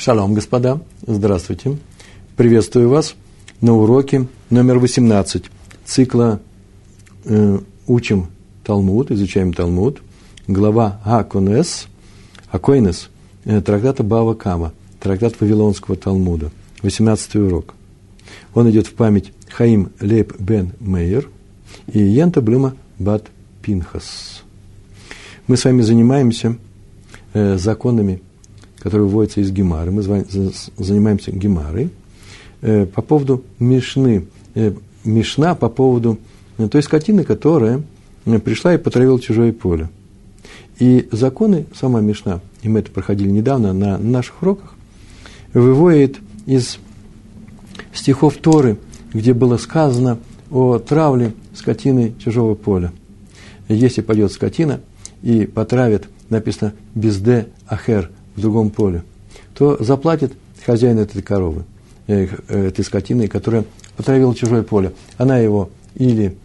Шалом, господа, здравствуйте. Приветствую вас на уроке номер 18 цикла э, «Учим Талмуд», изучаем Талмуд, глава Аконес, Акойнес, э, трактата Бава Кама, трактат Вавилонского Талмуда, 18 урок. Он идет в память Хаим Лейб бен Мейер и Янта Блюма Бат Пинхас. Мы с вами занимаемся э, законами который выводится из Гемары. Мы занимаемся Гемарой. Э, по поводу Мишны. Э, Мишна по поводу э, той скотины, которая пришла и потравила чужое поле. И законы, сама Мишна, и мы это проходили недавно на наших уроках, выводит из стихов Торы, где было сказано о травле скотины чужого поля. Если пойдет скотина и потравит, написано «безде ахер», в другом поле, то заплатит хозяин этой коровы, э, этой скотины, которая потравила чужое поле. Она его или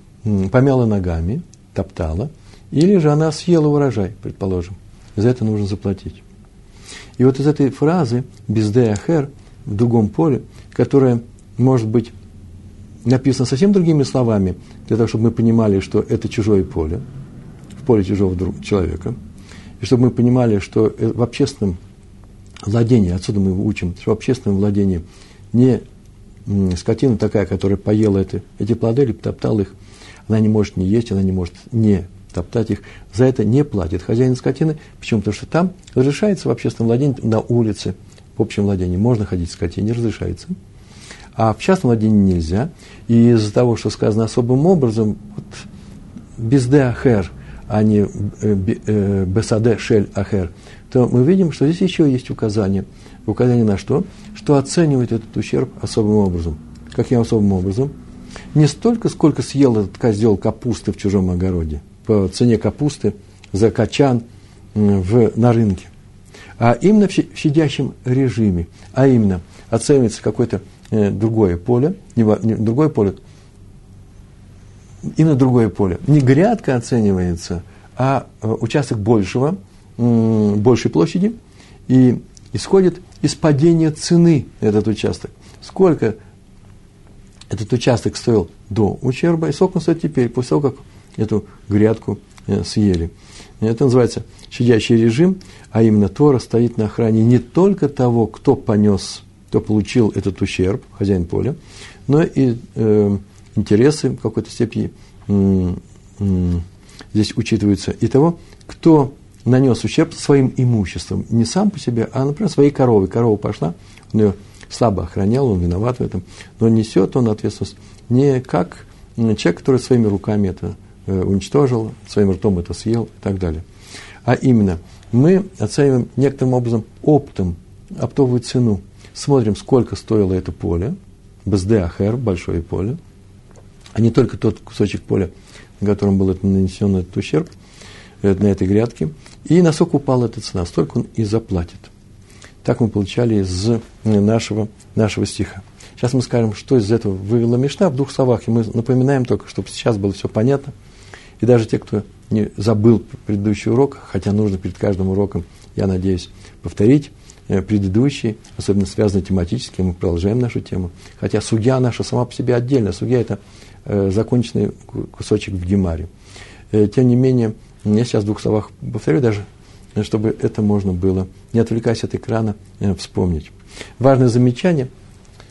помяла ногами, топтала, или же она съела урожай, предположим. За это нужно заплатить. И вот из этой фразы «безде ахер» в другом поле, которая может быть написана совсем другими словами, для того, чтобы мы понимали, что это чужое поле, в поле чужого человека – чтобы мы понимали, что э, в общественном владении, отсюда мы учим, что в общественном владении не скотина такая, которая поела это, эти плоды или топтала их, она не может не есть, она не может не топтать их, за это не платит хозяин скотины. Почему? Потому что там разрешается в общественном владении, на улице, в общем владении, можно ходить скотине, разрешается. А в частном владении нельзя. И из-за того, что сказано особым образом, вот, без деахер – а не э, э, бесаде шель ахер, то мы видим, что здесь еще есть указание. Указание на что? Что оценивает этот ущерб особым образом. Каким особым образом? Не столько, сколько съел этот козел капусты в чужом огороде, по цене капусты за качан в, на рынке, а именно в щадящем режиме, а именно оценивается какое-то э, другое поле, другое поле, и на другое поле. Не грядка оценивается, а э, участок большего, большей площади, и исходит из падения цены этот участок. Сколько этот участок стоил до ущерба, и сколько он стоит теперь, после того, как эту грядку э, съели. Это называется щадящий режим, а именно Тора стоит на охране не только того, кто понес, кто получил этот ущерб, хозяин поля, но и э, интересы в какой-то степени здесь учитываются и того, кто нанес ущерб своим имуществом. Не сам по себе, а, например, своей коровой. Корова пошла, он ее слабо охранял, он виноват в этом, но несет он ответственность не как человек, который своими руками это э, уничтожил, своим ртом это съел и так далее. А именно, мы оцениваем некоторым образом оптом, оптовую цену. Смотрим, сколько стоило это поле, БСД большое поле, а не только тот кусочек поля, на котором был нанесен этот ущерб, э, на этой грядке, и насколько упала эта цена, столько он и заплатит. Так мы получали из нашего, нашего стиха. Сейчас мы скажем, что из этого вывела Мишна в двух словах, и мы напоминаем только, чтобы сейчас было все понятно. И даже те, кто не забыл предыдущий урок, хотя нужно перед каждым уроком, я надеюсь, повторить э, предыдущий, особенно связанный тематически, мы продолжаем нашу тему. Хотя судья наша сама по себе отдельно. Судья – это законченный кусочек в Гемаре. Э, тем не менее, я сейчас в двух словах повторю даже, чтобы это можно было, не отвлекаясь от экрана, э, вспомнить. Важное замечание,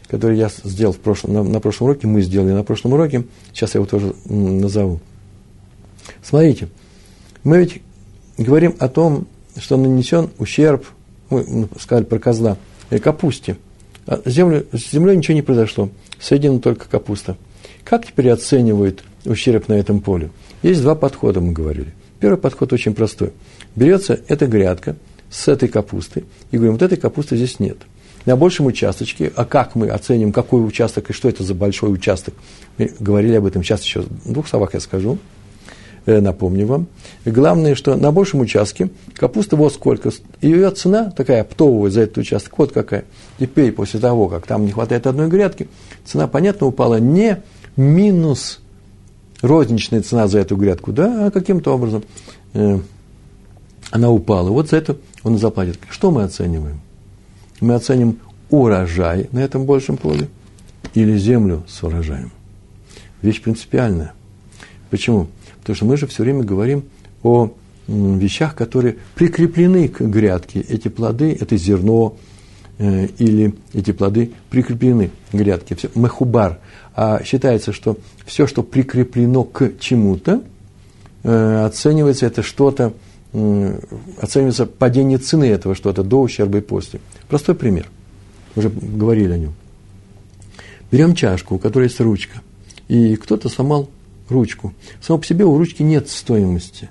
которое я сделал в прошлом, на, на прошлом уроке, мы сделали на прошлом уроке, сейчас я его тоже назову. Смотрите, мы ведь говорим о том, что нанесен ущерб, мы ну, сказали про козла, капусте. А землю, с землей ничего не произошло, соединена только капуста – как теперь оценивают ущерб на этом поле? Есть два подхода, мы говорили. Первый подход очень простой. Берется эта грядка с этой капустой и говорим, вот этой капусты здесь нет. На большем участочке, а как мы оценим, какой участок и что это за большой участок, мы говорили об этом, сейчас еще в двух словах я скажу, э, напомню вам. Главное, что на большем участке капуста вот сколько, ее цена такая оптовая за этот участок, вот какая. Теперь, после того, как там не хватает одной грядки, цена, понятно, упала не минус розничная цена за эту грядку, да, а каким-то образом э, она упала. Вот за это он заплатит. Что мы оцениваем? мы оценим урожай на этом большем поле или землю с урожаем. Вещь принципиальная. Почему? Потому что мы же все время говорим о вещах, которые прикреплены к грядке. Эти плоды, это зерно или эти плоды прикреплены к грядке. Все, мехубар. А считается, что все, что прикреплено к чему-то, э, оценивается это что-то, э, оценивается падение цены этого что-то до ущерба и после. Простой пример. Уже говорили о нем. Берем чашку, у которой есть ручка, и кто-то сломал ручку. Само по себе у ручки нет стоимости.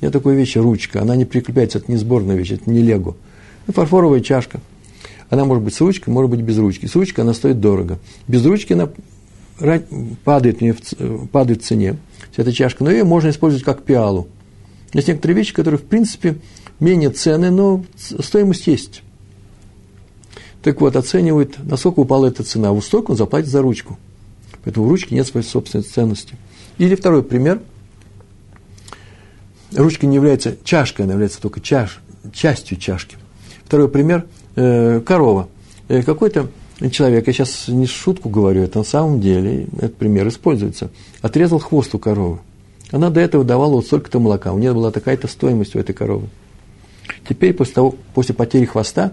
Нет такой вещи ручка, она не прикрепляется, это не сборная вещь, это не лего. Это фарфоровая чашка. Она может быть с ручкой, может быть без ручки. С ручкой она стоит дорого. Без ручки она падает, падает в цене, вся эта чашка, но ее можно использовать как пиалу. Есть некоторые вещи, которые, в принципе, менее ценные, но стоимость есть. Так вот, оценивают, насколько упала эта цена. В столько он заплатит за ручку. Поэтому у ручки нет своей собственной ценности. Или второй пример. Ручка не является чашкой, она является только чаш, частью чашки. Второй пример э, – корова. Э, какой-то человек, я сейчас не шутку говорю, это на самом деле, этот пример используется, отрезал хвост у коровы. Она до этого давала вот столько-то молока, у нее была такая-то стоимость у этой коровы. Теперь, после, того, после потери хвоста,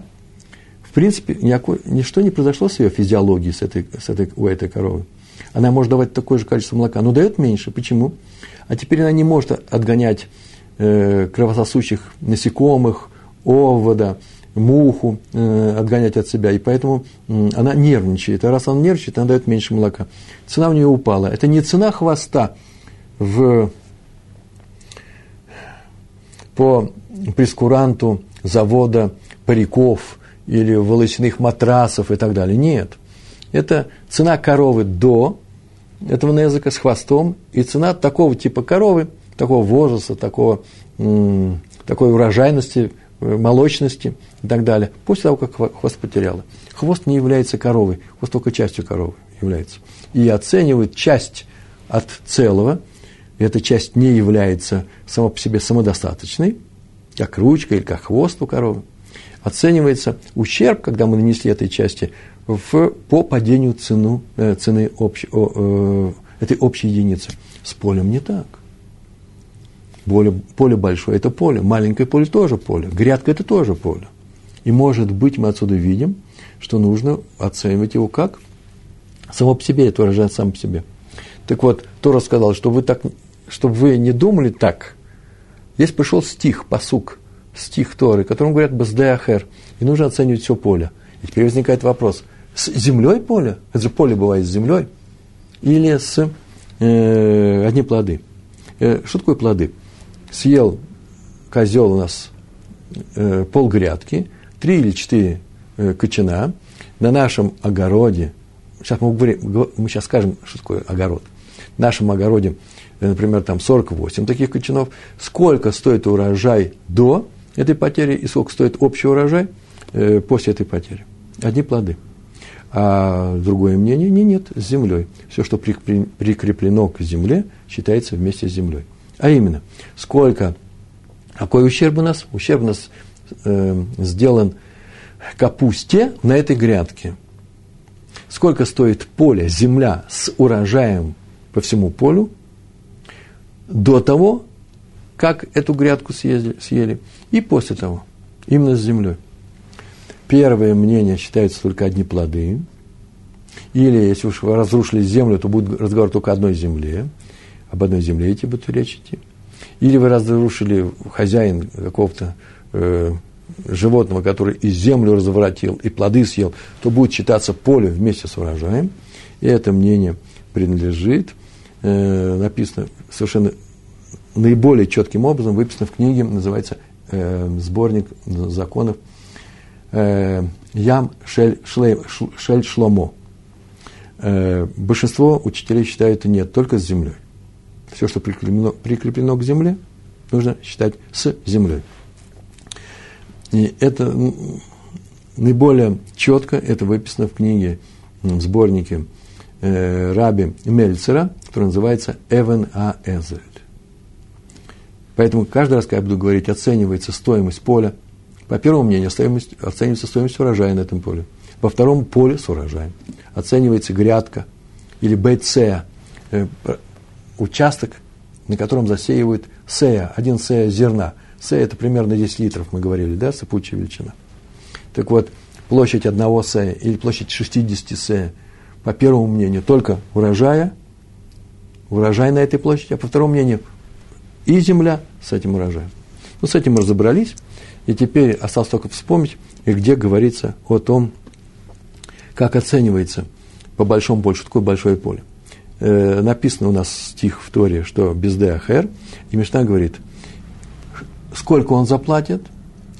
в принципе, никакой, ничто не произошло с ее физиологией, с этой, с этой, у этой коровы. Она может давать такое же количество молока, но дает меньше. Почему? А теперь она не может отгонять э, кровососущих насекомых, овода, муху э, отгонять от себя, и поэтому она нервничает. А раз она нервничает, она дает меньше молока. Цена у нее упала. Это не цена хвоста в, по прескуранту завода париков или волосяных матрасов и так далее. Нет. Это цена коровы до этого незака с хвостом и цена такого типа коровы, такого возраста, такого, такой урожайности, э, молочности и так далее, после того, как хвост потеряла. Хвост не является коровой, хвост только частью коровы является. И оценивают часть от целого, и эта часть не является сама по себе самодостаточной, как ручка или как хвост у коровы. Оценивается ущерб, когда мы нанесли этой части, в, по падению цену, э, цены общ, о, э, этой общей единицы. С полем не так. Поле, поле большое – это поле, маленькое поле – тоже поле, грядка – это тоже поле. И, может быть, мы отсюда видим, что нужно оценивать его как? Само по себе, это выражает сам по себе. Так вот, Тора сказал, что вы так, чтобы вы не думали так. Здесь пришел стих, посук, стих Торы, которым говорят «Баздеахер», и нужно оценивать все поле. И теперь возникает вопрос – с землей поле, это же поле бывает с землей, или с э, одни плоды. Э, что такое плоды? Съел козел у нас э, пол грядки, три или четыре э, кочана на нашем огороде. Сейчас мы, говорим, мы сейчас скажем, что такое огород. В нашем огороде, э, например, там 48 таких кочанов. Сколько стоит урожай до этой потери и сколько стоит общий урожай э, после этой потери? Одни плоды – а другое мнение, не, нет, с землей. Все, что прикреплено к земле, считается вместе с землей. А именно, сколько, какой ущерб у нас? Ущерб у нас э, сделан капусте на этой грядке. Сколько стоит поле, земля с урожаем по всему полю до того, как эту грядку съели, съели и после того, именно с землей первое мнение считается только одни плоды. Или, если уж разрушили землю, то будет разговор только одной земле. Об одной земле идти будет речь идти. Или вы разрушили хозяин какого-то э, животного, который и землю разворотил, и плоды съел, то будет считаться поле вместе с урожаем. И это мнение принадлежит, э, написано совершенно наиболее четким образом, выписано в книге, называется э, «Сборник законов Э, ям Шель, Шлей, Шель Шломо. Э, большинство учителей считают нет, только с землей. Все, что прикреплено, прикреплено к земле, нужно считать с землей. И это наиболее четко это выписано в книге, в сборнике э, Раби Мельцера, который называется Эвен А. Эзель. Поэтому каждый раз, когда я буду говорить, оценивается стоимость поля – По первому мнению, стоимость, оценивается стоимость урожая на этом поле. Во втором поле с урожаем. Оценивается грядка или БЦ, э, участок, на котором засеивают сея, один сея зерна. Сея – это примерно 10 литров, мы говорили, да, сыпучая величина. Так вот, площадь одного сея или площадь 60 сея, по первому мнению, только урожая, урожай на этой площади, а по второму мнению, и земля с этим урожаем. Ну, с этим мы разобрались, и теперь осталось только вспомнить, где говорится о том, как оценивается по большому полю, что такое большое поле. Э, написано у нас стих в Торе, что без Ахер, и Мишна говорит, сколько он заплатит,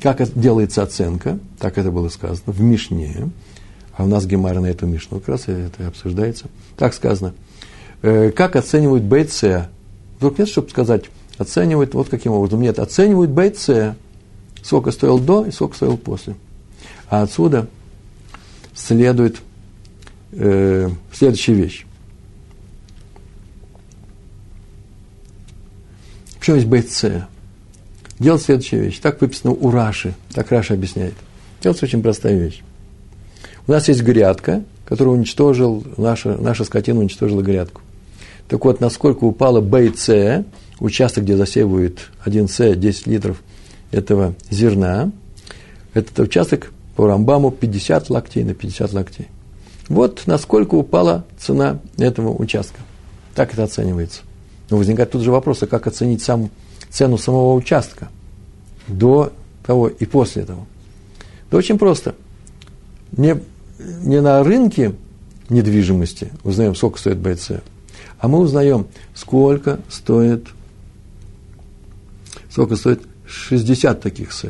как делается оценка, так это было сказано, в Мишне, а у нас Гемара на эту Мишну как раз это обсуждается, так сказано, э, как оценивают БЦ. Вдруг нет, чтобы сказать, оценивают вот каким образом. Нет, оценивают БЦ, сколько стоил до и сколько стоил после. А отсюда следует э, следующая вещь. Почему есть БЦ? Делать следующая вещь. Так выписано у Раши. Так Раши объясняет. Делать очень простая вещь. У нас есть грядка, которую уничтожил, наша, наша скотина уничтожила грядку. Так вот, насколько упала БЦ, участок, где засеивают 1С, 10 литров этого зерна, этот участок по Рамбаму 50 локтей на 50 локтей. Вот насколько упала цена этого участка. Так это оценивается. Но возникает тут же вопрос, а как оценить сам, цену самого участка до того и после этого? Да очень просто. Не, не на рынке недвижимости узнаем, сколько стоит БЦ, а мы узнаем, сколько стоит, сколько стоит 60 таких С.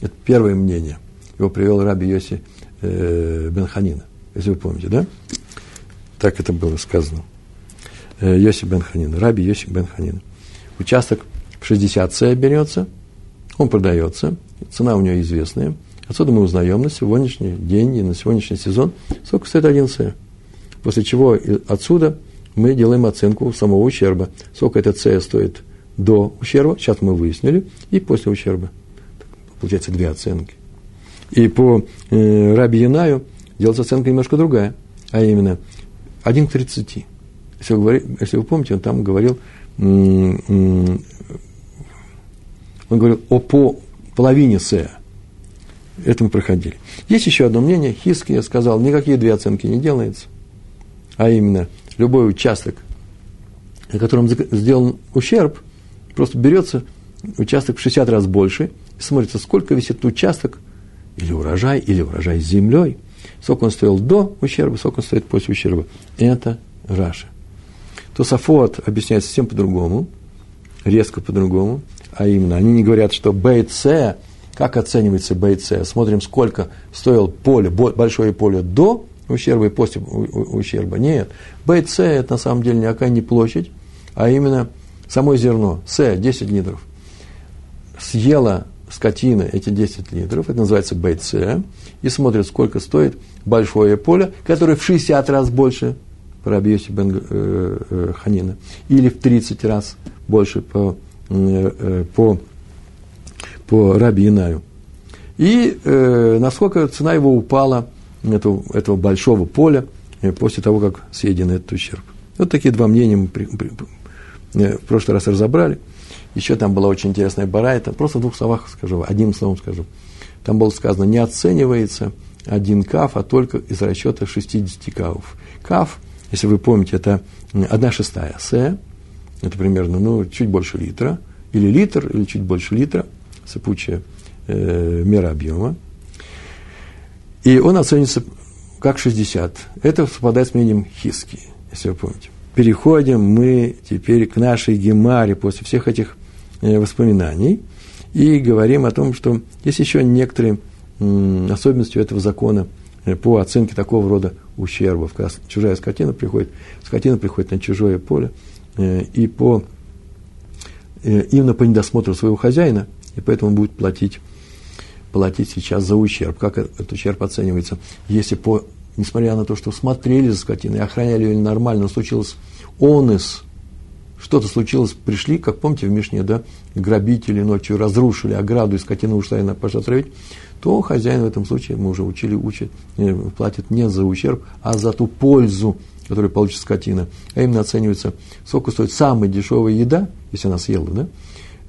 Это первое мнение его привел Раби Йоси э, Бенханина, если вы помните, да? Так это было сказано. Э, Йоси Бенханина, Раби Йоси Бенханина. Участок 60 С берется, он продается, цена у него известная. Отсюда мы узнаем на сегодняшний день и на сегодняшний сезон, сколько стоит один С. После чего отсюда мы делаем оценку самого ущерба. Сколько этот С стоит до ущерба, сейчас мы выяснили, и после ущерба. Получается две оценки. И по э, Раби Янаю делается оценка немножко другая, а именно 1 к 30. Если вы, если вы помните, он там говорил, он говорил о по половине С. Это мы проходили. Есть еще одно мнение. Хиски я сказал, никакие две оценки не делается. А именно, любой участок, на котором сделан ущерб, просто берется участок в 60 раз больше, и смотрится, сколько висит участок – или урожай, или урожай с землей. Сколько он стоил до ущерба, сколько он стоит после ущерба. Это Раша. То Сафот объясняет совсем по-другому, резко по-другому, а именно, они не говорят, что БЦ, как оценивается БЦ, смотрим, сколько стоило поле, большое поле до ущерба и после ущерба. Нет, БЦ это на самом деле никакая не площадь, а именно само зерно, С, 10 литров. Съела скотина эти 10 литров, это называется БЦ, и смотрят, сколько стоит большое поле, которое в 60 раз больше по Рабиоси Бен э, э, Ханина, или в 30 раз больше по, по, по Раби Инаю. И э, насколько цена его упала, этого, этого большого поля, после того, как съеден этот ущерб. Вот такие два мнения мы при, при, в прошлый раз разобрали. Еще там была очень интересная барайта. Просто в двух словах скажу, одним словом скажу. Там было сказано, не оценивается один каф, а только из расчета 60 кафов. Каф, если вы помните, это одна шестая С, это примерно ну, чуть больше литра, или литр, или чуть больше литра, сыпучая э, мера объема. И он оценится как 60. Это совпадает с мнением Хиски, если вы помните. Переходим мы теперь к нашей гемаре после всех этих Э, воспоминаний и говорим о том, что есть еще некоторые особенности этого закона э, по оценке такого рода ущербов. Когда чужая скотина приходит, скотина приходит на чужое поле, э, и по, именно по недосмотру своего хозяина, и поэтому будет платить, платить сейчас за ущерб. Как этот ущерб оценивается? Если по, несмотря на то, что смотрели за скотиной, охраняли ее нормально, но случилось онес, что-то случилось, пришли, как помните в Мишне, да, грабители ночью разрушили ограду, и скотина ушла и на пошла травить, то хозяин в этом случае, мы уже учили, учит, э, платит не за ущерб, а за ту пользу, которую получит скотина. А именно оценивается, сколько стоит самая дешевая еда, если она съела, да,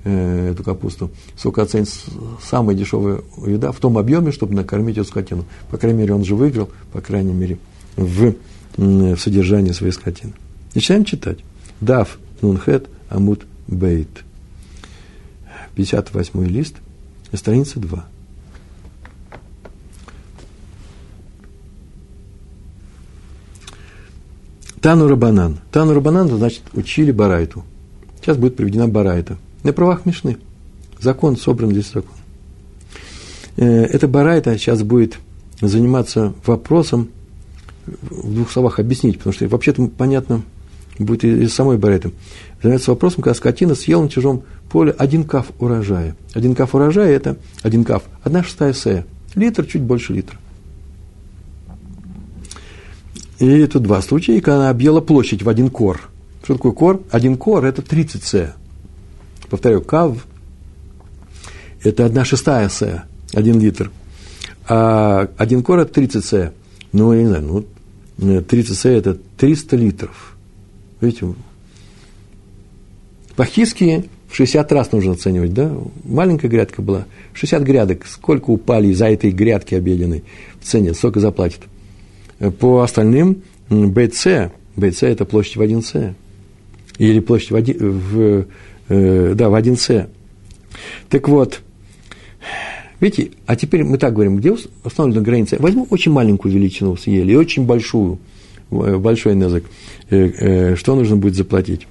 э, эту капусту, сколько оценится самая дешевая еда в том объеме, чтобы накормить эту скотину. По крайней мере, он же выиграл, по крайней мере, в, в содержании своей скотины. Начинаем читать. Дав Нунхет Амут Бейт. 58 лист, страница 2. Тану Рабанан. Тану Рабанан, значит, учили Барайту. Сейчас будет приведена Барайта. На правах Мишны. Закон, собран здесь закон. Э, эта Барайта сейчас будет заниматься вопросом, в двух словах объяснить, потому что вообще-то понятно будет из самой Барайты. Заниматься вопросом, когда скотина съела на чужом поле один каф урожая. Один каф урожая – это один каф, одна шестая сея. Литр, чуть больше литра. И это два случая, когда она объела площадь в один кор. Что такое кор? Один кор – это 30 се. Повторяю, кав – это одна шестая се, один литр. А один кор – это 30 се. Ну, я не знаю, ну, 30 се – это 300 литров. Видите, по-хиски в 60 раз нужно оценивать, да? Маленькая грядка была, 60 грядок. Сколько упали из-за этой грядки обеденной в цене, сколько заплатят? По остальным БЦ, БЦ – это площадь в 1С. Или площадь в, 1, в, э, да, в 1С. Так вот, видите, а теперь мы так говорим, где установлена граница? Возьму очень маленькую величину съели и очень большую, э, большой язык. Э, что нужно будет заплатить?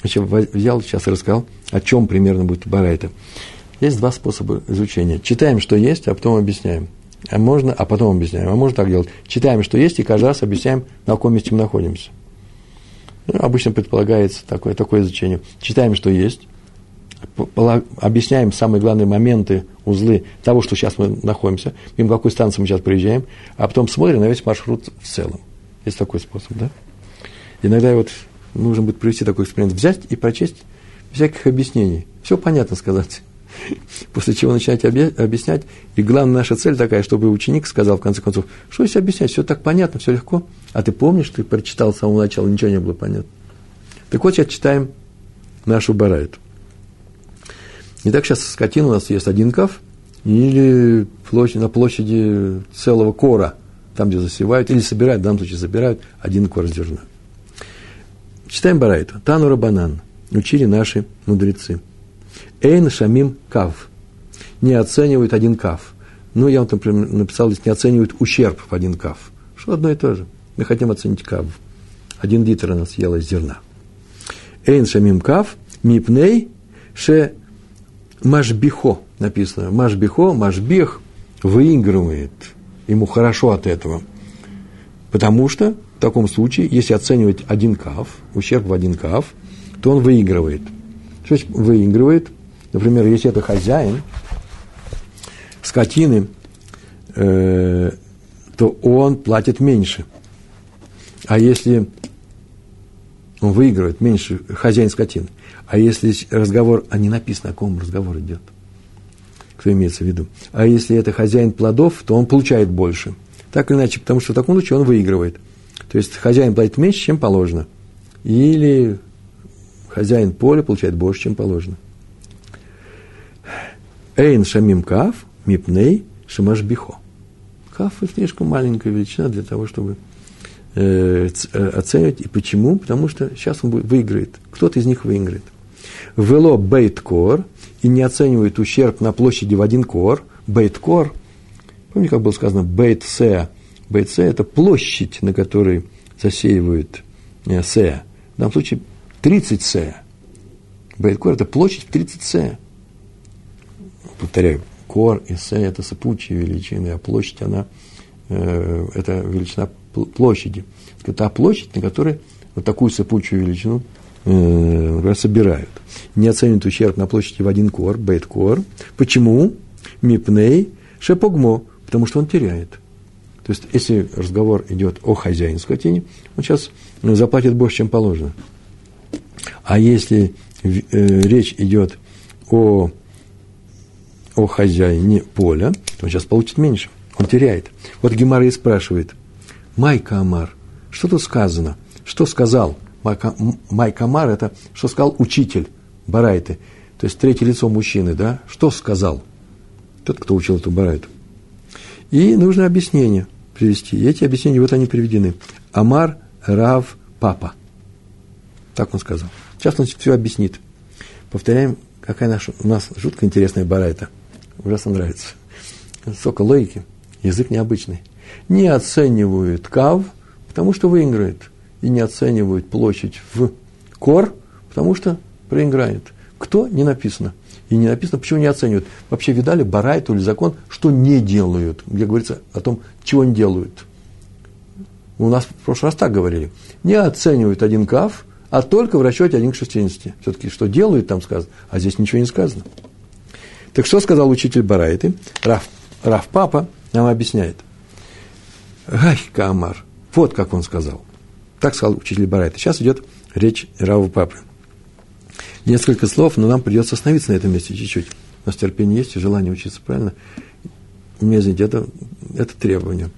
Значит, взял, сейчас рассказал, о чем примерно будет барайта. Есть два способа изучения. Читаем, что есть, а потом объясняем. А можно, а потом объясняем. А можно так делать. Читаем, что есть, и каждый раз объясняем, на каком месте мы находимся. Ну, обычно предполагается такое, такое изучение. Читаем, что есть, объясняем самые главные моменты, узлы того, что сейчас мы находимся, мимо какой станции мы сейчас приезжаем, а потом смотрим на весь маршрут в целом. Есть такой способ, да? Иногда вот нужно будет провести такой эксперимент, взять и прочесть всяких объяснений. Все понятно сказать. После чего начинать объяснять. И главная наша цель такая, чтобы ученик сказал, в конце концов, что здесь объяснять, все так понятно, все легко. А ты помнишь, ты прочитал с самого начала, ничего не было понятно. Так вот, сейчас читаем нашу барайту. Итак, сейчас скотина у нас есть один каф, или площадь, на площади целого кора, там, где засевают, или собирают, в данном случае собирают один кор зерна. Читаем Барайту. Тану Рабанан. Учили наши мудрецы. Эйн Шамим Кав. Не оценивают один кав. Ну, я вот, например, написал здесь, не оценивают ущерб в один кав. Что одно и то же. Мы хотим оценить кав. Один литр она съела зерна. Эйн Шамим Кав. Мипней Ше Машбихо написано. Машбихо, Машбих выигрывает. Ему хорошо от этого. Потому что в таком случае, если оценивать один кав, ущерб в один кав, то он выигрывает. Что значит выигрывает? Например, если это хозяин скотины, э, то он платит меньше. А если он выигрывает меньше хозяин скотины, а если разговор, а не написано, о ком разговор идет, кто имеется в виду, а если это хозяин плодов, то он получает больше. Так или иначе, потому что в таком случае он выигрывает. То есть хозяин платит меньше, чем положено. Или хозяин поля получает больше, чем положено. Эйн шамим каф, мипней шамашбихо. Каф – слишком маленькая величина для того, чтобы э, э, оценивать. И почему? Потому что сейчас он выиграет. Кто-то из них выиграет. Вело бейт кор и не оценивает ущерб на площади в один кор. Бейт кор, помните, как было сказано, бейт сеа. Бейт сеа – это площадь, на которой засеивают э, сеа. В данном случае 30 сеа. Бейт кор – это площадь в 30 сеа повторяю, кор и се – это сыпучие величины, а площадь, она, э, это величина площади. Это площадь, на которой вот такую сыпучую величину э, например, собирают. Не оценивают ущерб на площади в один кор, бейт кор. Почему? Мипней шепогмо, потому что он теряет. То есть, если разговор идет о хозяине скотине, он сейчас заплатит больше, чем положено. А если э, речь идет о, о хозяине поля, то он сейчас получит меньше, он теряет. Вот Гемара и спрашивает, Майка Амар, что тут сказано? Что сказал? Майка Амар – это что сказал учитель Барайты, то есть третье лицо мужчины, да? Что сказал? Тот, кто учил эту Барайту. И нужно объяснение привести. И эти объяснения, вот они приведены. Амар, Рав, Папа. Так он сказал. Сейчас он все объяснит. Повторяем, какая наша, у нас жутко интересная барайта. Ужасно нравится. Столько логики. Язык необычный. Не оценивают кав, потому что выиграет. И не оценивают площадь в кор, потому что проиграет. Кто? Не написано. И не написано, почему не оценивают. Вообще видали барайту или закон, что не делают. Где говорится о том, чего не делают. У нас в прошлый раз так говорили. Не оценивают один кав, а только в расчете 1 к 60. Все-таки что делают, там сказано, а здесь ничего не сказано. Так что сказал учитель Барайты? Раф, Раф Папа нам объясняет. Гай Камар. Вот как он сказал. Так сказал учитель Барайты. Сейчас идет речь Раву Папы. Несколько слов, но нам придется остановиться на этом месте чуть-чуть. У нас терпение есть и желание учиться правильно. Не извините, это, это требование.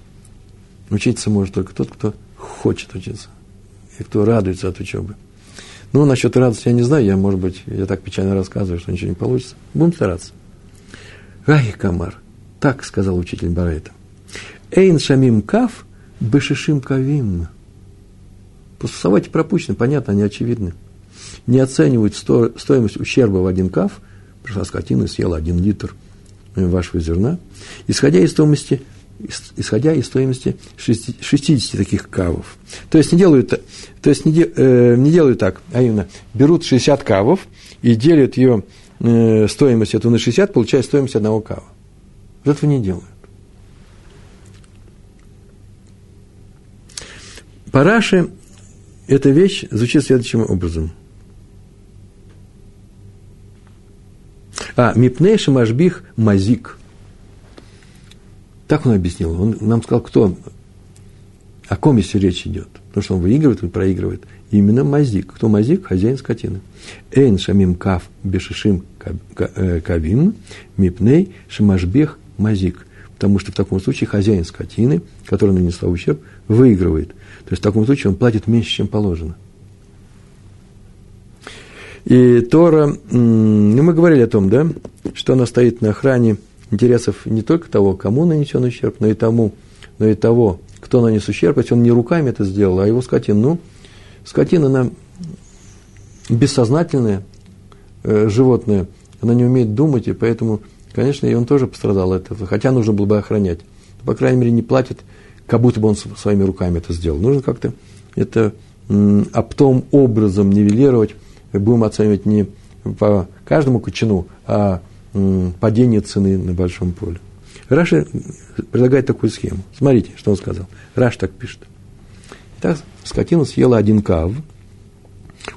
Учиться может только тот, кто хочет учиться и кто радуется от учебы. Ну, насчет радости я не знаю, я, может быть, я так печально рассказываю, что ничего не получится. Будем стараться. Гай Камар, так сказал учитель Барайта. Эйн шамим кав, бешишим кавим. Пословайте пропущены, понятно, они очевидны. Не оценивают сто, стоимость ущерба в один кав, пришла скотина, съела один литр вашего зерна, исходя из стоимости исходя из стоимости 60 таких кавов. То есть не делают, то есть не, э, не делают так, а именно берут 60 кавов и делят ее э, стоимость эту на 60, получая стоимость одного кава. Вот этого не делают. По Раши эта вещь звучит следующим образом. А, мипнейши машбих мазик – так он объяснил. Он нам сказал, кто, о ком если речь идет. Потому что он выигрывает или проигрывает. именно мазик. Кто мазик? Хозяин скотины. Эйн шамим кав бешишим э, кавим мипней шимашбех мазик. Потому что в таком случае хозяин скотины, который нанесла ущерб, выигрывает. То есть в таком случае он платит меньше, чем положено. И Тора, ну, мы говорили о том, да, что она стоит на охране интересов не только того, кому нанесен ущерб, но и тому, но и того, кто нанес ущерб, если он не руками это сделал, а его скотина. Ну, скотина, она бессознательное э, животное, она не умеет думать, и поэтому, конечно, и он тоже пострадал от этого, хотя нужно было бы охранять. По крайней мере, не платит, как будто бы он своими руками это сделал. Нужно как-то это оптом образом нивелировать, будем оценивать не по каждому кочану, а падение цены на большом поле. Раша предлагает такую схему. Смотрите, что он сказал. Раш так пишет. Итак, скотина съела один кав,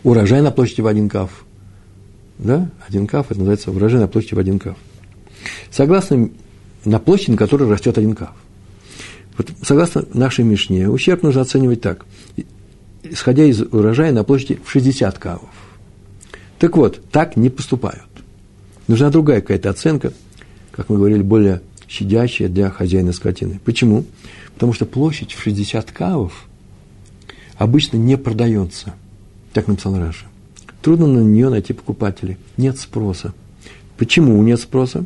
урожай на площади в один кав. Да, один кав, это называется урожай на площади в один кав. Согласно на площади, на которой растет один кав. Вот, согласно нашей Мишне, ущерб нужно оценивать так. Исходя из урожая на площади в 60 кавов. Так вот, так не поступают. Нужна другая какая-то оценка, как мы говорили, более щадящая для хозяина скотины. Почему? Потому что площадь в 60 кавов обычно не продается. Так написал Раша. Трудно на нее найти покупателей. Нет спроса. Почему нет спроса?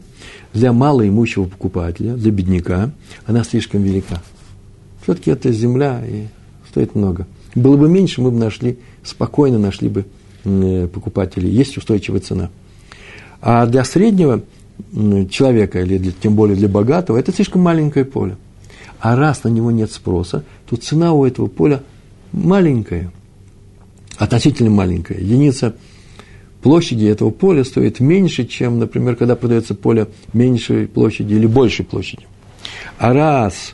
Для малоимущего покупателя, для бедняка, она слишком велика. Все-таки это земля и стоит много. Было бы меньше, мы бы нашли, спокойно нашли бы э, покупателей. Есть устойчивая цена – а для среднего человека, или для, тем более для богатого, это слишком маленькое поле. А раз на него нет спроса, то цена у этого поля маленькая, относительно маленькая. Единица площади этого поля стоит меньше, чем, например, когда продается поле меньшей площади или большей площади. А раз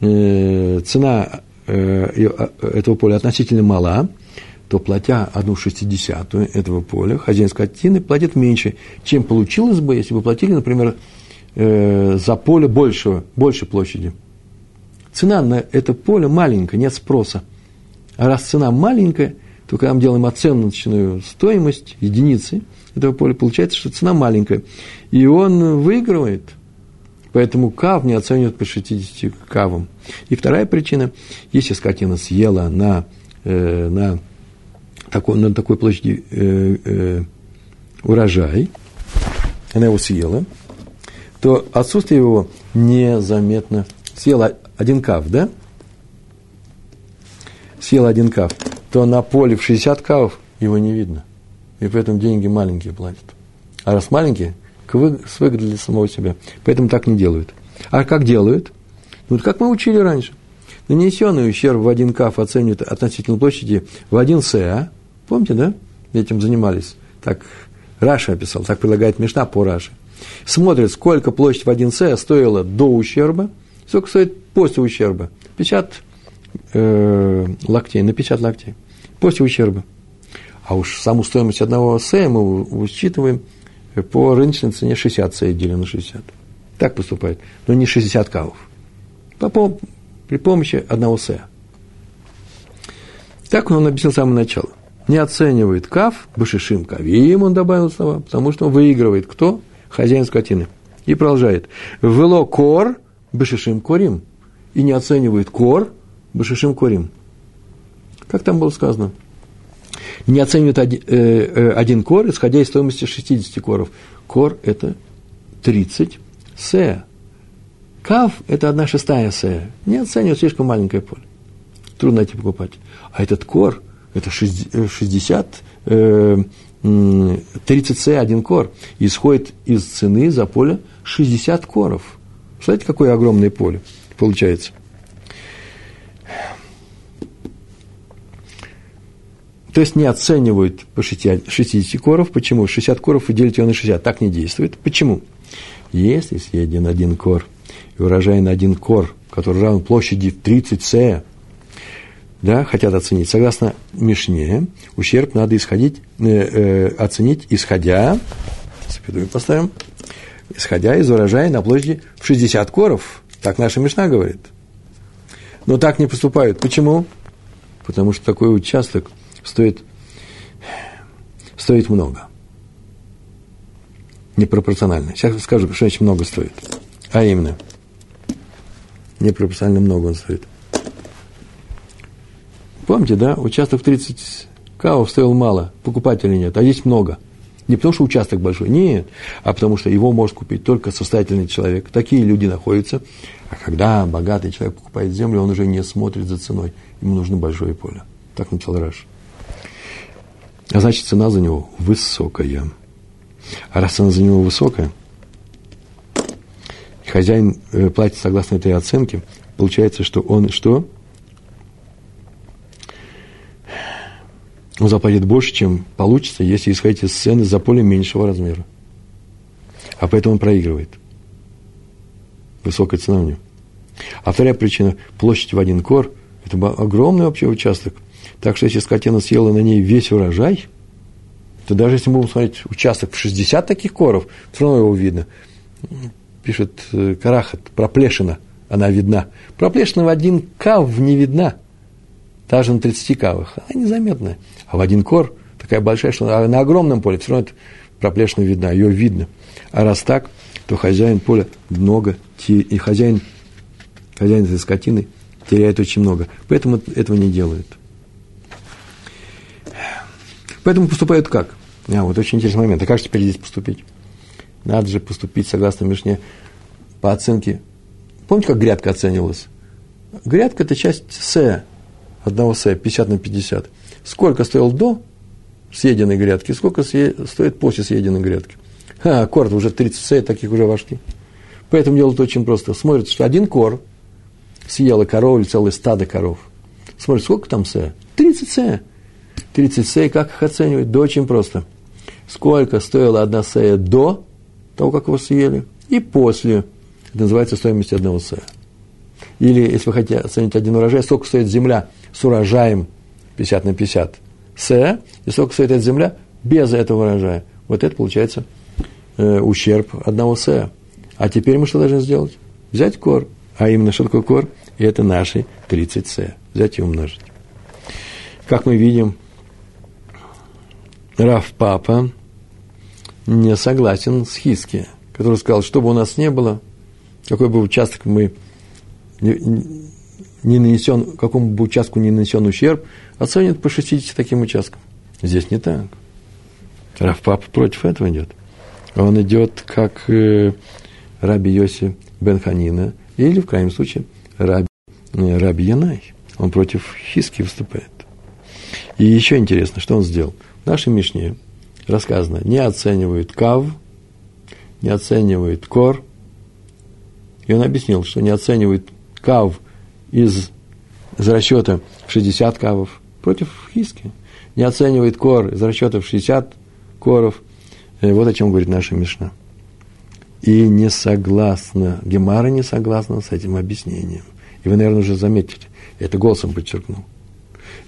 э, цена э, э этого поля относительно мала, то платя одну шестидесятую этого поля, хозяин скотины платит меньше, чем получилось бы, если бы платили, например, э, за поле большего, большей площади. Цена на это поле маленькая, нет спроса. А раз цена маленькая, то когда мы делаем оценочную стоимость единицы этого поля, получается, что цена маленькая. И он выигрывает. Поэтому кав не оценивают по 60 кавам. И вторая причина, если скотина съела на, э, на, такой, на такой площади э, э, урожай, она его съела, то отсутствие его незаметно. Съела один кав, да? Съела один кав, то на поле в 60 кавов его не видно. И поэтому деньги маленькие платят. А раз маленькие, с выгодой для самого себя. Поэтому так не делают. А как делают? Ну, как мы учили раньше. Нанесенный ущерб в один каф оценивают относительно площади в один СА. Помните, да? Этим занимались. Так Раша описал, так предлагает Мишна по Раше. Смотрит, сколько площадь в один С стоила до ущерба, сколько стоит после ущерба. 50 э, локтей, на 50 локтей. После ущерба. А уж саму стоимость одного С мы учитываем по рыночной цене 60 С делим на 60. Так поступает. Но не 60 кавов. По, при помощи одного С. Так он объяснил с самого начала не оценивает кав, башишим кавим, он добавил слова, потому что он выигрывает кто? Хозяин скотины. И продолжает. Вело кор, башишим корим. И не оценивает кор, башишим корим. Как там было сказано? Не оценивает один, э, э, один кор, исходя из стоимости 60 коров. Кор – это 30 се. Кав – это одна шестая се. Не оценивает слишком маленькое поле. Трудно найти покупать. А этот кор – это 60, 30C один кор, исходит из цены за поле 60 коров. Представляете, какое огромное поле получается? То есть не оценивают по 60 коров. Почему? 60 коров вы делите на 60. Так не действует. Почему? Если съеден один кор, и урожай на один кор, который равен площади в 30 С, да, хотят оценить. Согласно Мишне, ущерб надо исходить, э, э, оценить, исходя, запятую поставим, исходя из урожая на площади в 60 коров. Так наша Мишна говорит. Но так не поступают. Почему? Потому что такой участок стоит, стоит много. Непропорционально. Сейчас скажу, что очень много стоит. А именно, непропорционально много он стоит. Помните, да, участок в 30 кавов стоил мало, покупателей нет, а здесь много. Не потому, что участок большой, нет, а потому, что его может купить только состоятельный человек. Такие люди находятся. А когда богатый человек покупает землю, он уже не смотрит за ценой. Ему нужно большое поле. Так написал Раш. А значит, цена за него высокая. А раз цена за него высокая, хозяин э, платит согласно этой оценке, получается, что он что? Он заплатит больше, чем получится, если исходить из цены за поле меньшего размера. А поэтому он проигрывает. Высокая цена у него. А вторая причина – площадь в один кор – это огромный вообще участок. Так что если скотина съела на ней весь урожай, то даже если мы будем смотреть участок в 60 таких коров, все равно его видно. Пишет э, Карахат, проплешина, она видна. Проплешина в один кав не видна – даже на 30 кавах, она незаметная. А в один кор такая большая, что на огромном поле все равно это проплешина видна, ее видно. А раз так, то хозяин поля много, и хозяин, хозяин этой скотины теряет очень много. Поэтому этого не делают. Поэтому поступают как? А, вот очень интересный момент. А как же теперь здесь поступить? Надо же поступить согласно Мишне по оценке. Помните, как грядка оценивалась? Грядка – это часть С, одного С, 50 на 50. Сколько стоил до съеденной грядки, сколько стоит после съеденной грядки. А, корт уже 30 С, таких уже вошли. Поэтому делают очень просто. Смотрят, что один кор съела коров или целое стадо коров. Смотрят, сколько там С? 30 С. 30 С, как их оценивать? Да очень просто. Сколько стоила одна С до того, как его съели, и после. Это называется стоимость одного С. Или, если вы хотите оценить один урожай, сколько стоит земля – с урожаем 50 на 50 С, и сколько стоит эта земля без этого урожая. Вот это получается э, ущерб одного С. А теперь мы что должны сделать? Взять кор. А именно, что такое кор? И это наши 30 С. Взять и умножить. Как мы видим, Раф Папа не согласен с Хиски, который сказал, что бы у нас не было, какой бы участок мы не, не нанесен, какому бы участку не нанесен ущерб, оценят по 60 таким участкам. Здесь не так. Раф Папа против этого идет. Он идет как э, Раби Йоси Бен Ханина, или, в крайнем случае, Раби, э, Раби Янай. Он против Хиски выступает. И еще интересно, что он сделал. В нашей Мишне рассказано, не оценивает кав, не оценивает кор. И он объяснил, что не оценивает кав из, из расчета 60 кавов против хиски. Не оценивает кор из расчета в 60 коров. Э, вот о чем говорит наша Мишна. И не согласна, Гемара не согласна с этим объяснением. И вы, наверное, уже заметили, это голосом подчеркнул.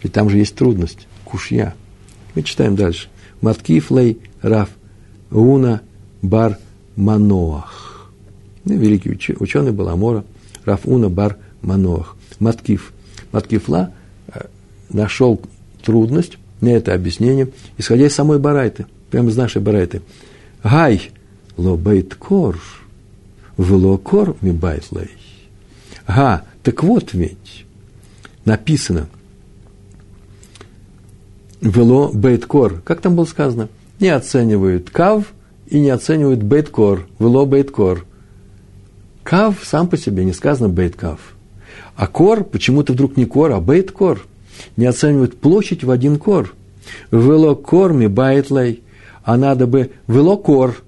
Ведь там же есть трудность, кушья. Мы читаем дальше. Маткифлей Раф Уна Бар Маноах. Ну, великий ученый был Амора. Раф Уна Бар Маноах. Маткиф. Маткифла э, нашел трудность на это объяснение, исходя из самой Барайты, прямо из нашей Барайты. Гай ло бейт кор, вело кор ми байт лей. Га, так вот ведь, написано, вело бейткор. Как там было сказано? Не оценивают кав и не оценивают бейткор. Вело бейткор. Кав сам по себе не сказано бейткав. А кор почему-то вдруг не кор, а бейткор. Не оценивают площадь в один кор. Вело кор ми байтлей. А надо бы вело кор.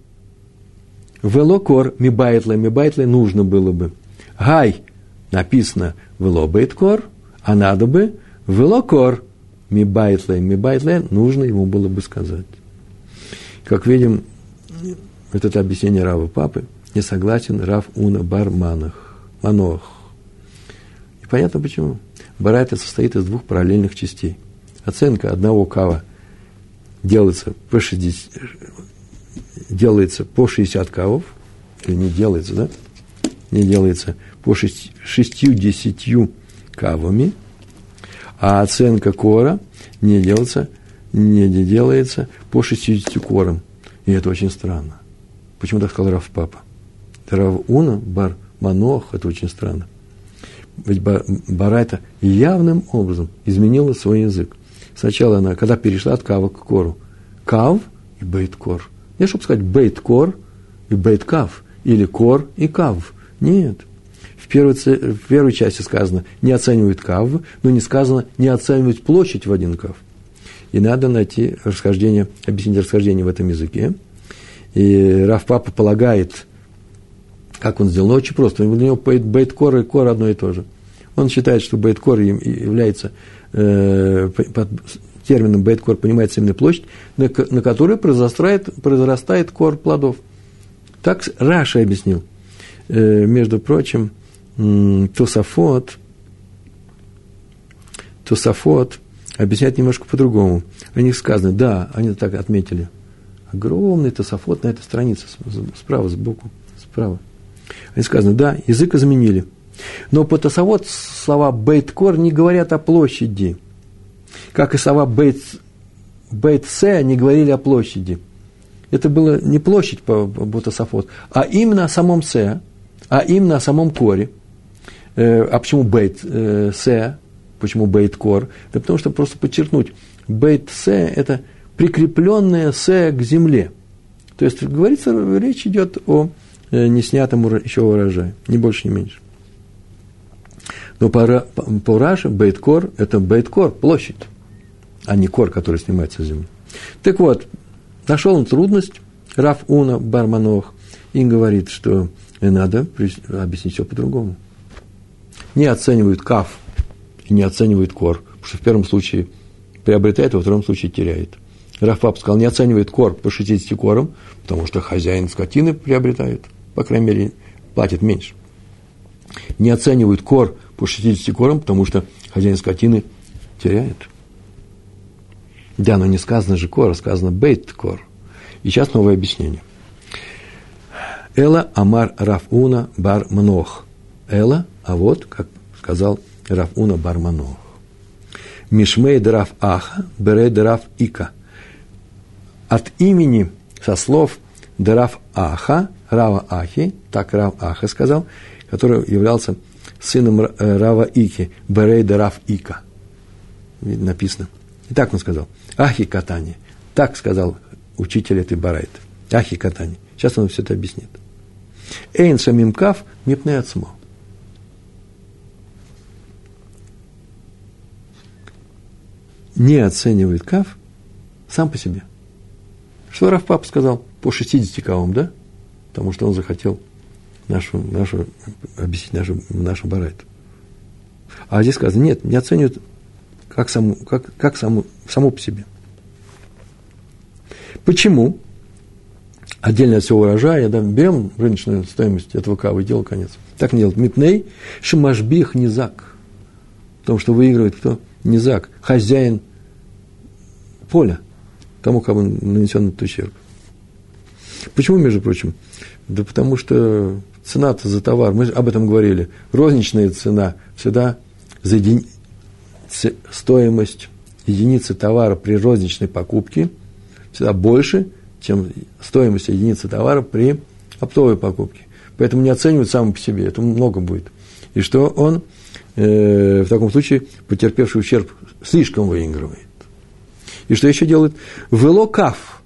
Вело кор ми байтлей. Ми байтлей нужно было бы. Гай написано вело бейткор, а надо бы вело кор – Мибайтле, Мибайтле, нужно ему было бы сказать. Как видим, это объяснение Рава Папы, не согласен Рав Уна Бар Манах, Манох. И понятно почему. Барайта состоит из двух параллельных частей. Оценка одного кава делается по 60, делается по 60 кавов, или не делается, да? Не делается по 60 кавами – а оценка кора не делается, не делается по 60 корам. И это очень странно. Почему так сказал Раф Папа? Рав Уна, Бар Манох, это очень странно. Ведь Барайта явным образом изменила свой язык. Сначала она, когда перешла от кава к кору, кав и бейт-кор. Не чтобы сказать бейт-кор и бейт-кав, или кор и кав. Нет – в первой, в первой части сказано не оценивают кав, но не сказано не оценивают площадь в один кав. И надо найти расхождение, объяснить расхождение в этом языке. И Раф Папа полагает, как он сделал, ну, очень просто. У него бейт-кор и кор одно и то же. Он считает, что бейт-кор является э, под термином бейт-кор понимается именно площадь, на, на которой произрастает, произрастает кор плодов. Так Раша объяснил. Э, между прочим, Тософот, Тософот объясняет немножко по-другому. О них сказано, да, они так отметили. Огромный Тософот на этой странице, справа, сбоку, справа. Они сказано, да, язык изменили. Но по Тософот слова бейткор не говорят о площади. Как и слова бейт, бейтсе не говорили о площади. Это было не площадь по, по а именно о самом се, а именно о самом коре – Э, а почему бейт э, се? Почему бейт кор? Да потому что просто подчеркнуть, бейт се – это прикрепленное се к земле. То есть, говорится, речь идет о э, неснятом еще урожае, ни больше, ни меньше. Но по, по, Раше бейткор – это бейткор, площадь, а не кор, который снимается с земли. Так вот, нашел он трудность, Раф Уна Барманох, и говорит, что надо объяснить все по-другому не оценивают каф не оценивают кор, потому что в первом случае приобретает, а во втором случае теряет. Рафап сказал, не оценивает кор по 60 корам, потому что хозяин скотины приобретает, по крайней мере, платит меньше. Не оценивают кор по 60 корам, потому что хозяин скотины теряет. Да, но не сказано же кор, а сказано бейт кор. И сейчас новое объяснение. Эла Амар Рафуна Бар Мнох. Эла а вот, как сказал Рафуна Барманов. Мишмей драф аха, берей драф ика. от имени, со слов Дарав Аха, Рава Ахи, так Рав Аха сказал, который являлся сыном э, Рава Ики, Берей Дарав Ика. Написано. И так он сказал. Ахи катани. Так сказал учитель этой Барайт. Ахи катани. Сейчас он все это объяснит. Эйн самим кав мипне ацмо. Не оценивает кав сам по себе. Что Раф Папа сказал по 60 кавам, да? Потому что он захотел нашу, нашу, объяснить нашу, нашу барайту. А здесь сказано, нет, не оценивают как, саму, как, как саму, саму по себе. Почему? Отдельно от всего урожая, да, берем рыночную стоимость этого кавы дело конец. Так не делать. Мипней, шимашбих, низак. Потому что выигрывает кто? Низак, хозяин поля, тому, кому нанесен этот ущерб. Почему, между прочим? Да потому что цена-то за товар, мы об этом говорили, розничная цена всегда за еди... стоимость единицы товара при розничной покупке всегда больше, чем стоимость единицы товара при оптовой покупке. Поэтому не оценивают сам по себе, это много будет. И что он э, в таком случае, потерпевший ущерб, слишком выигрывает. И что еще делает? Вело каф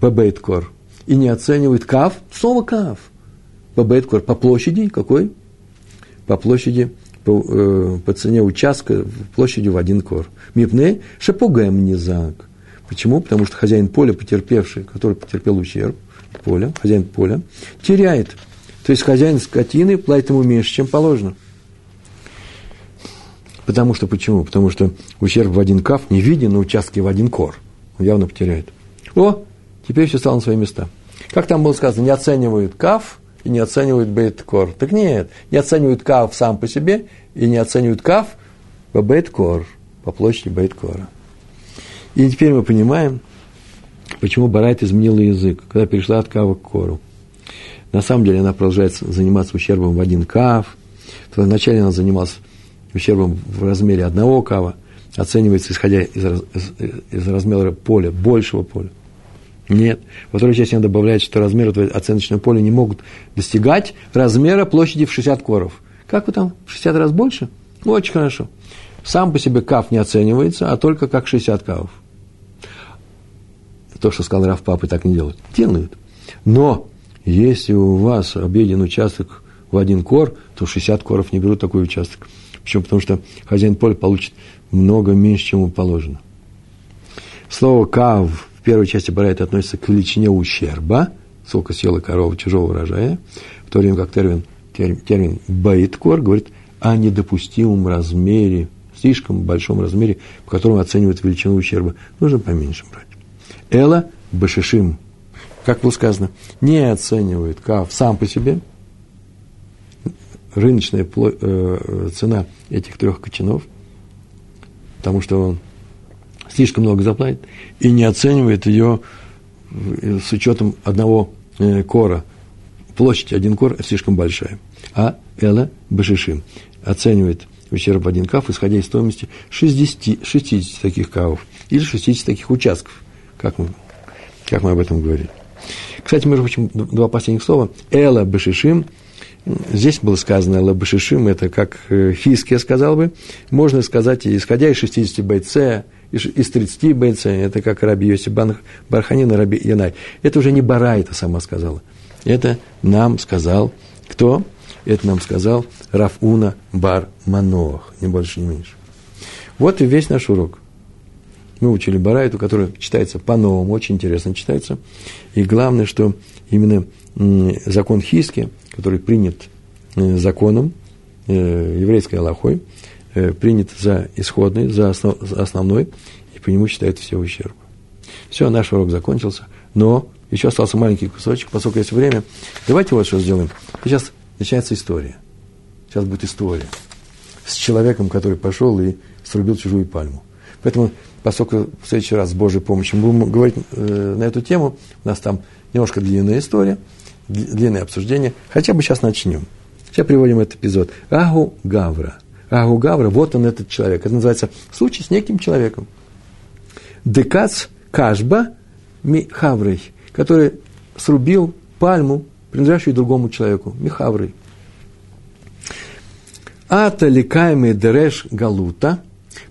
бабейткор. И не оценивает каф, снова каф. Бабейткор по площади какой? По площади, по, э, по цене участка площадью в один кор. Мипне шапугаем низак. Почему? Потому что хозяин поля, потерпевший, который потерпел ущерб, поля, хозяин поля, теряет. То есть хозяин скотины платит ему меньше, чем положено. Потому что почему? Потому что ущерб в один каф не виден на участке в один кор. Он явно потеряет. О, теперь все стало на свои места. Как там было сказано, не оценивают каф и не оценивают бейт-кор. Так нет, не оценивают каф сам по себе и не оценивают каф по бейт-кор, по площади бейт-кора. И теперь мы понимаем, почему Барайт изменила язык, когда перешла от кава к кору. На самом деле она продолжает заниматься ущербом в один кав. Вначале она занималась ущербом в размере одного кава оценивается, исходя из, из, из размера поля, большего поля. Нет. Во второй части она добавляет, что размеры оценочного поля не могут достигать размера площади в 60 коров. Как вы там, в 60 раз больше? Очень хорошо. Сам по себе кав не оценивается, а только как 60 кавов. То, что сказал Раф Папы, так не делают. Делают. Но если у вас объеден участок в один кор, то 60 коров не берут такой участок. Почему? Потому что хозяин поля получит много меньше, чем ему положено. Слово «кав» в первой части Барайта относится к величине ущерба, сколько съела корова чужого урожая, в то время как термин, термин, термин «бейткор» говорит о недопустимом размере, слишком большом размере, по которому оценивают величину ущерба. Нужно поменьше брать. Эла башишим, как было сказано, не оценивает кав сам по себе, рыночная э, цена этих трех кочанов, потому что он слишком много заплатит, и не оценивает ее с учетом одного э, кора. Площадь один кор слишком большая. А Эла Башишим оценивает ущерб один каф, исходя из стоимости 60, 60 таких кавов или 60 таких участков, как мы, как мы об этом говорили. Кстати, между прочим, два последних слова. Эла Башишим – Здесь было сказано лабашишим, это как э, Хиске сказал бы, можно сказать, исходя из 60 бойце, из 30 бойце, это как Раби Йосиф Барханин и Раби Янай. Это уже не Бара это сама сказала. Это нам сказал кто? Это нам сказал Рафуна Бар Манох, не больше, не меньше. Вот и весь наш урок. Мы учили Барайту, который читается по-новому, очень интересно читается. И главное, что именно закон Хиски – который принят э, законом, э, еврейской Аллахой, э, принят за исходный, за основной, и по нему считают все ущербы. Все, наш урок закончился, но еще остался маленький кусочек, поскольку есть время. Давайте вот что сделаем. Сейчас начинается история. Сейчас будет история с человеком, который пошел и срубил чужую пальму. Поэтому, поскольку в следующий раз с Божьей помощью будем говорить э, на эту тему, у нас там немножко длинная история – длинное обсуждение. Хотя бы сейчас начнем. Сейчас приводим этот эпизод. Агу Гавра. Агу Гавра, вот он этот человек. Это называется случай с неким человеком. Декац Кашба Михаврей, который срубил пальму, принадлежащую другому человеку, Михаврей. Ата ликаемый Дереш Галута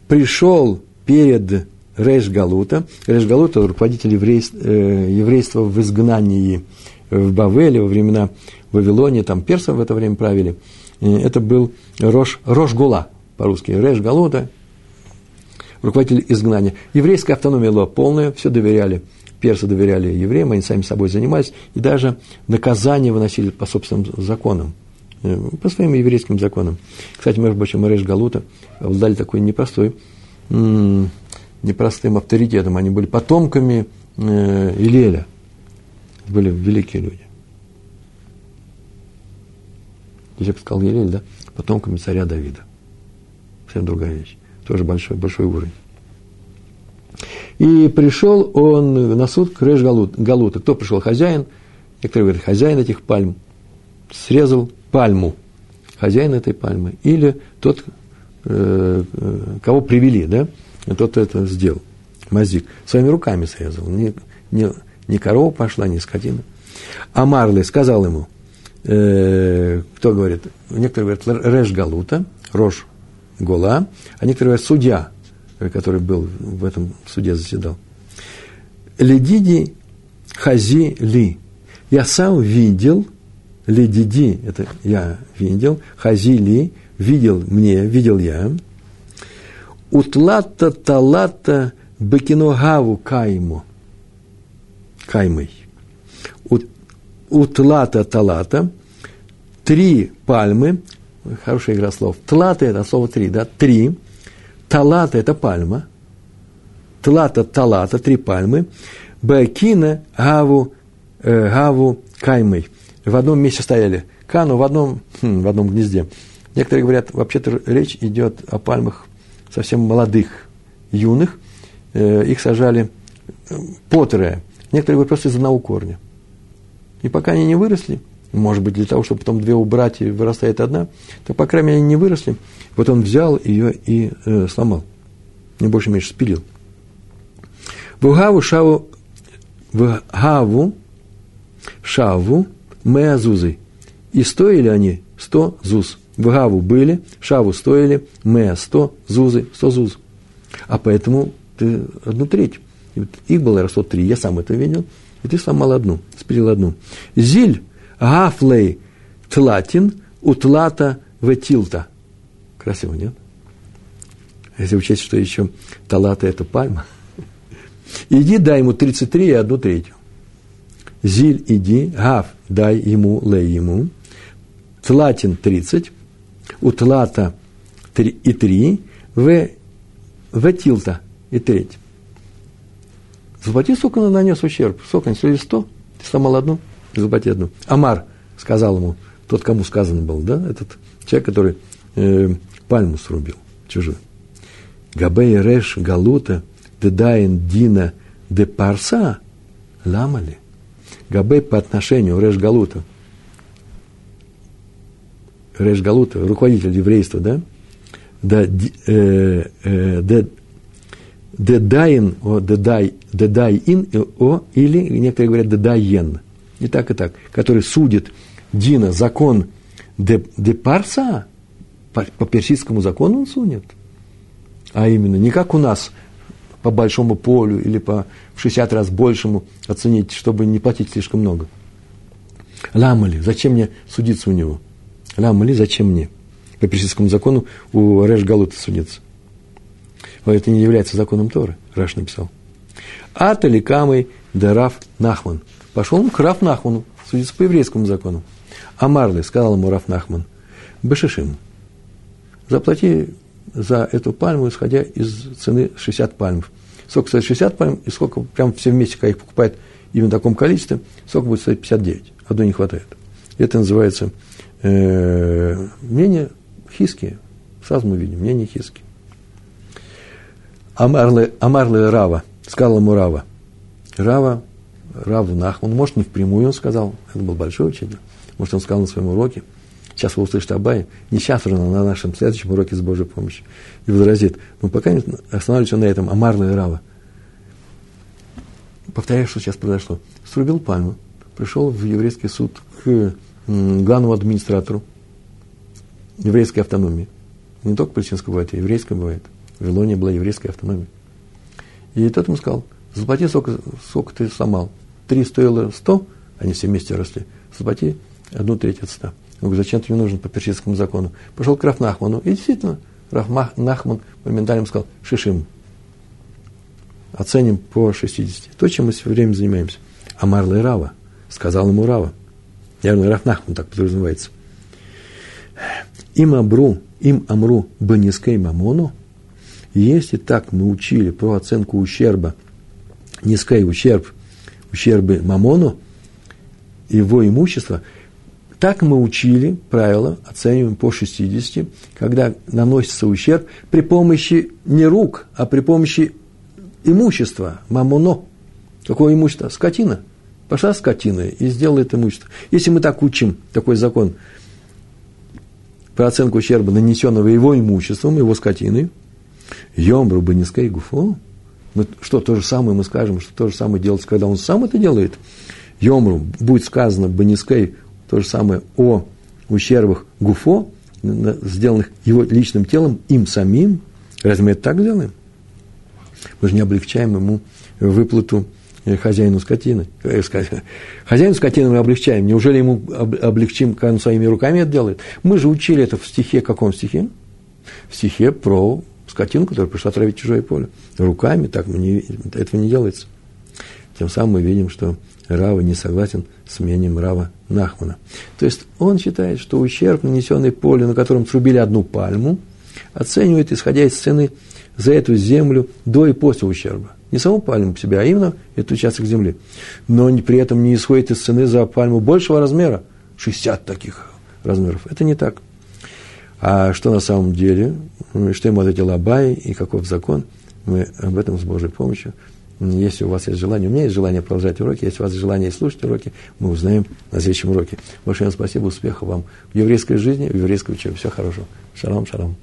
пришел перед Реш Галута. Реш Галута – руководитель еврейства, э, еврейства в изгнании в Бавеле во времена Вавилонии, там персов в это время правили. Это был Рош, Рош Гула по-русски, Реш Галута, руководитель изгнания. Еврейская автономия была полная, все доверяли, персы доверяли евреям, они сами собой занимались, и даже наказания выносили по собственным законам, э, по своим еврейским законам. Кстати, между прочим, Реш Галута обладали такой непростой непростым авторитетом. Они были потомками э, Илеля. Были великие люди. Я бы сказал Елель, да? Потомками царя Давида. Совсем другая вещь. Тоже большой, большой уровень. И пришел он на суд к Реш Галута. Кто пришел? Хозяин. Некоторые говорят, хозяин этих пальм. Срезал пальму. Хозяин этой пальмы. Или тот, э, э кого привели, да? тот это сделал. Мазик. Своими руками срезал. Не, не, не корова пошла, не скотина. А Марли сказал ему, э, кто говорит, некоторые говорят Реш Галута, Рош Гола, а некоторые говорят судья, который был в этом суде заседал. Ледиди Хази Ли. Я сам видел, Ледиди, это я видел, Хази Ли, видел мне, видел я, Утлата талата бекиногаву кайму. Каймой. Утлата талата. Три пальмы. Хорошая игра слов. Тлата это слово три, да? Три. Талата это пальма. Тлата талата, три пальмы. Бекина гаву, э, гаву каймой. В одном месте стояли. Кану в одном, хм, в одном гнезде. Некоторые говорят, вообще-то речь идет о пальмах совсем молодых, юных, э, их сажали э, потрое. Некоторые говорят, просто из одного корня. И пока они не выросли, может быть, для того, чтобы потом две убрать и вырастает одна, то, по крайней мере, они не выросли. Вот он взял ее и э, сломал. Не больше меньше спилил. Вугаву шаву, вугаву шаву меазузы. И стоили они сто зуз. В Гаву были, Шаву стоили, Меа сто Зузы сто Зуз. А поэтому ты одну треть. Их было раз три, я сам это видел, и ты сломал одну, спилил одну. Зиль, Гафлей, Тлатин, Утлата, Ветилта. Красиво, нет? Если учесть, что еще Талата – это пальма. Иди, дай ему 33 и одну третью. Зиль, иди, Гав, дай ему, лей ему. Тлатин – 30, утлата и три, в, в тилта и треть. Заплати, он нанес ущерб. Сколько, если сто, ты сломал одну, заплати одну. Амар сказал ему, тот, кому сказано было, да, этот человек, который э, пальму срубил, чужую. Габей реш галута дедаин дина де парса ламали. Габей по отношению реш галута – Реш Галута, руководитель еврейства, да, да, э, э, Дедайн, о, дедай, дедайин, о, или некоторые говорят дедайен, и так, и так, который судит Дина, закон де, де парса, по, по персидскому закону он сунет, а именно не как у нас по большому полю или по в 60 раз большему оценить, чтобы не платить слишком много. Ламали, зачем мне судиться у него? Ламали, зачем мне? По персидскому закону у Реш Галута судится. Но это не является законом Торы, Раш написал. Ата ликамой дарав Нахман. Пошел он к Раф Нахману, судится по еврейскому закону. Амарлы, сказал ему Раф Нахман, Бешишим, заплати за эту пальму, исходя из цены 60 пальмов. Сколько стоит 60 пальм, и сколько прям все вместе, когда их покупают именно в таком количестве, сколько будет стоить 59. Одной не хватает. Это называется э, мнение хиски. Сразу мы видим, мнение хиски. Амарлы, Амарлы Рава, сказал ему Рава. Рава, Раву Нахман, может, не впрямую он сказал, это был большой учитель, может, он сказал на своем уроке, сейчас вы услышите Абай, не сейчас уже, на нашем следующем уроке с Божьей помощью, и возразит, но пока не останавливаемся на этом, Амарлы Рава. повторяю, что сейчас произошло. Срубил пальму, пришел в еврейский суд к главному администратору еврейской автономии. Не только палестинской бывает, а еврейской бывает. В Вавилоне была еврейская автономия. И тот ему сказал, заплати, сколько, сколько ты сломал. Три стоило сто, они все вместе росли. Заплати одну треть от ста. Он говорит, зачем ты мне нужен по персидскому закону? Пошел к Рафнахману, и действительно, Рафнахман моментально сказал, шишим, оценим по 60. То, чем мы все время занимаемся. А и Рава, сказал ему Рава. Наверное, Рафнахман так подразумевается. Им абру, им амру банискей мамону, если так мы учили про оценку ущерба, низкий ущерб, ущербы мамону, его имущества, так мы учили правило, оцениваем по 60, когда наносится ущерб при помощи не рук, а при помощи имущества, мамоно. Какое имущество? Скотина. Пошла скотина и сделала это имущество. Если мы так учим, такой закон, про оценку ущерба, нанесенного его имуществом, его скотиной, Йомбру Банискей Гуфо, мы, что то же самое мы скажем, что то же самое делается, когда он сам это делает. Йомру, будет сказано Банискей, то же самое о ущербах Гуфо, сделанных его личным телом, им самим. Разве мы это так делаем? Мы же не облегчаем ему выплату э, хозяину скотины. Э, хозяину скотины мы облегчаем. Неужели ему облегчим, когда он своими руками это делает? Мы же учили это в стихе, каком стихе? В стихе про скотину, которая пришла травить чужое поле. Руками так не, этого не делается. Тем самым мы видим, что Рава не согласен с мнением Рава Нахмана. То есть он считает, что ущерб, нанесенный полю, на котором срубили одну пальму, оценивает, исходя из цены за эту землю до и после ущерба. Не саму пальму по себе, а именно этот участок земли. Но при этом не исходит из цены за пальму большего размера, 60 таких размеров. Это не так. А что на самом деле, что ему ответил Абай и каков закон, мы об этом с Божьей помощью если у вас есть желание, у меня есть желание продолжать уроки, если у вас есть желание слушать уроки, мы узнаем на следующем уроке. Большое спасибо, успехов вам в еврейской жизни, в еврейской учебе. Всего хорошего. Шалом, шалом.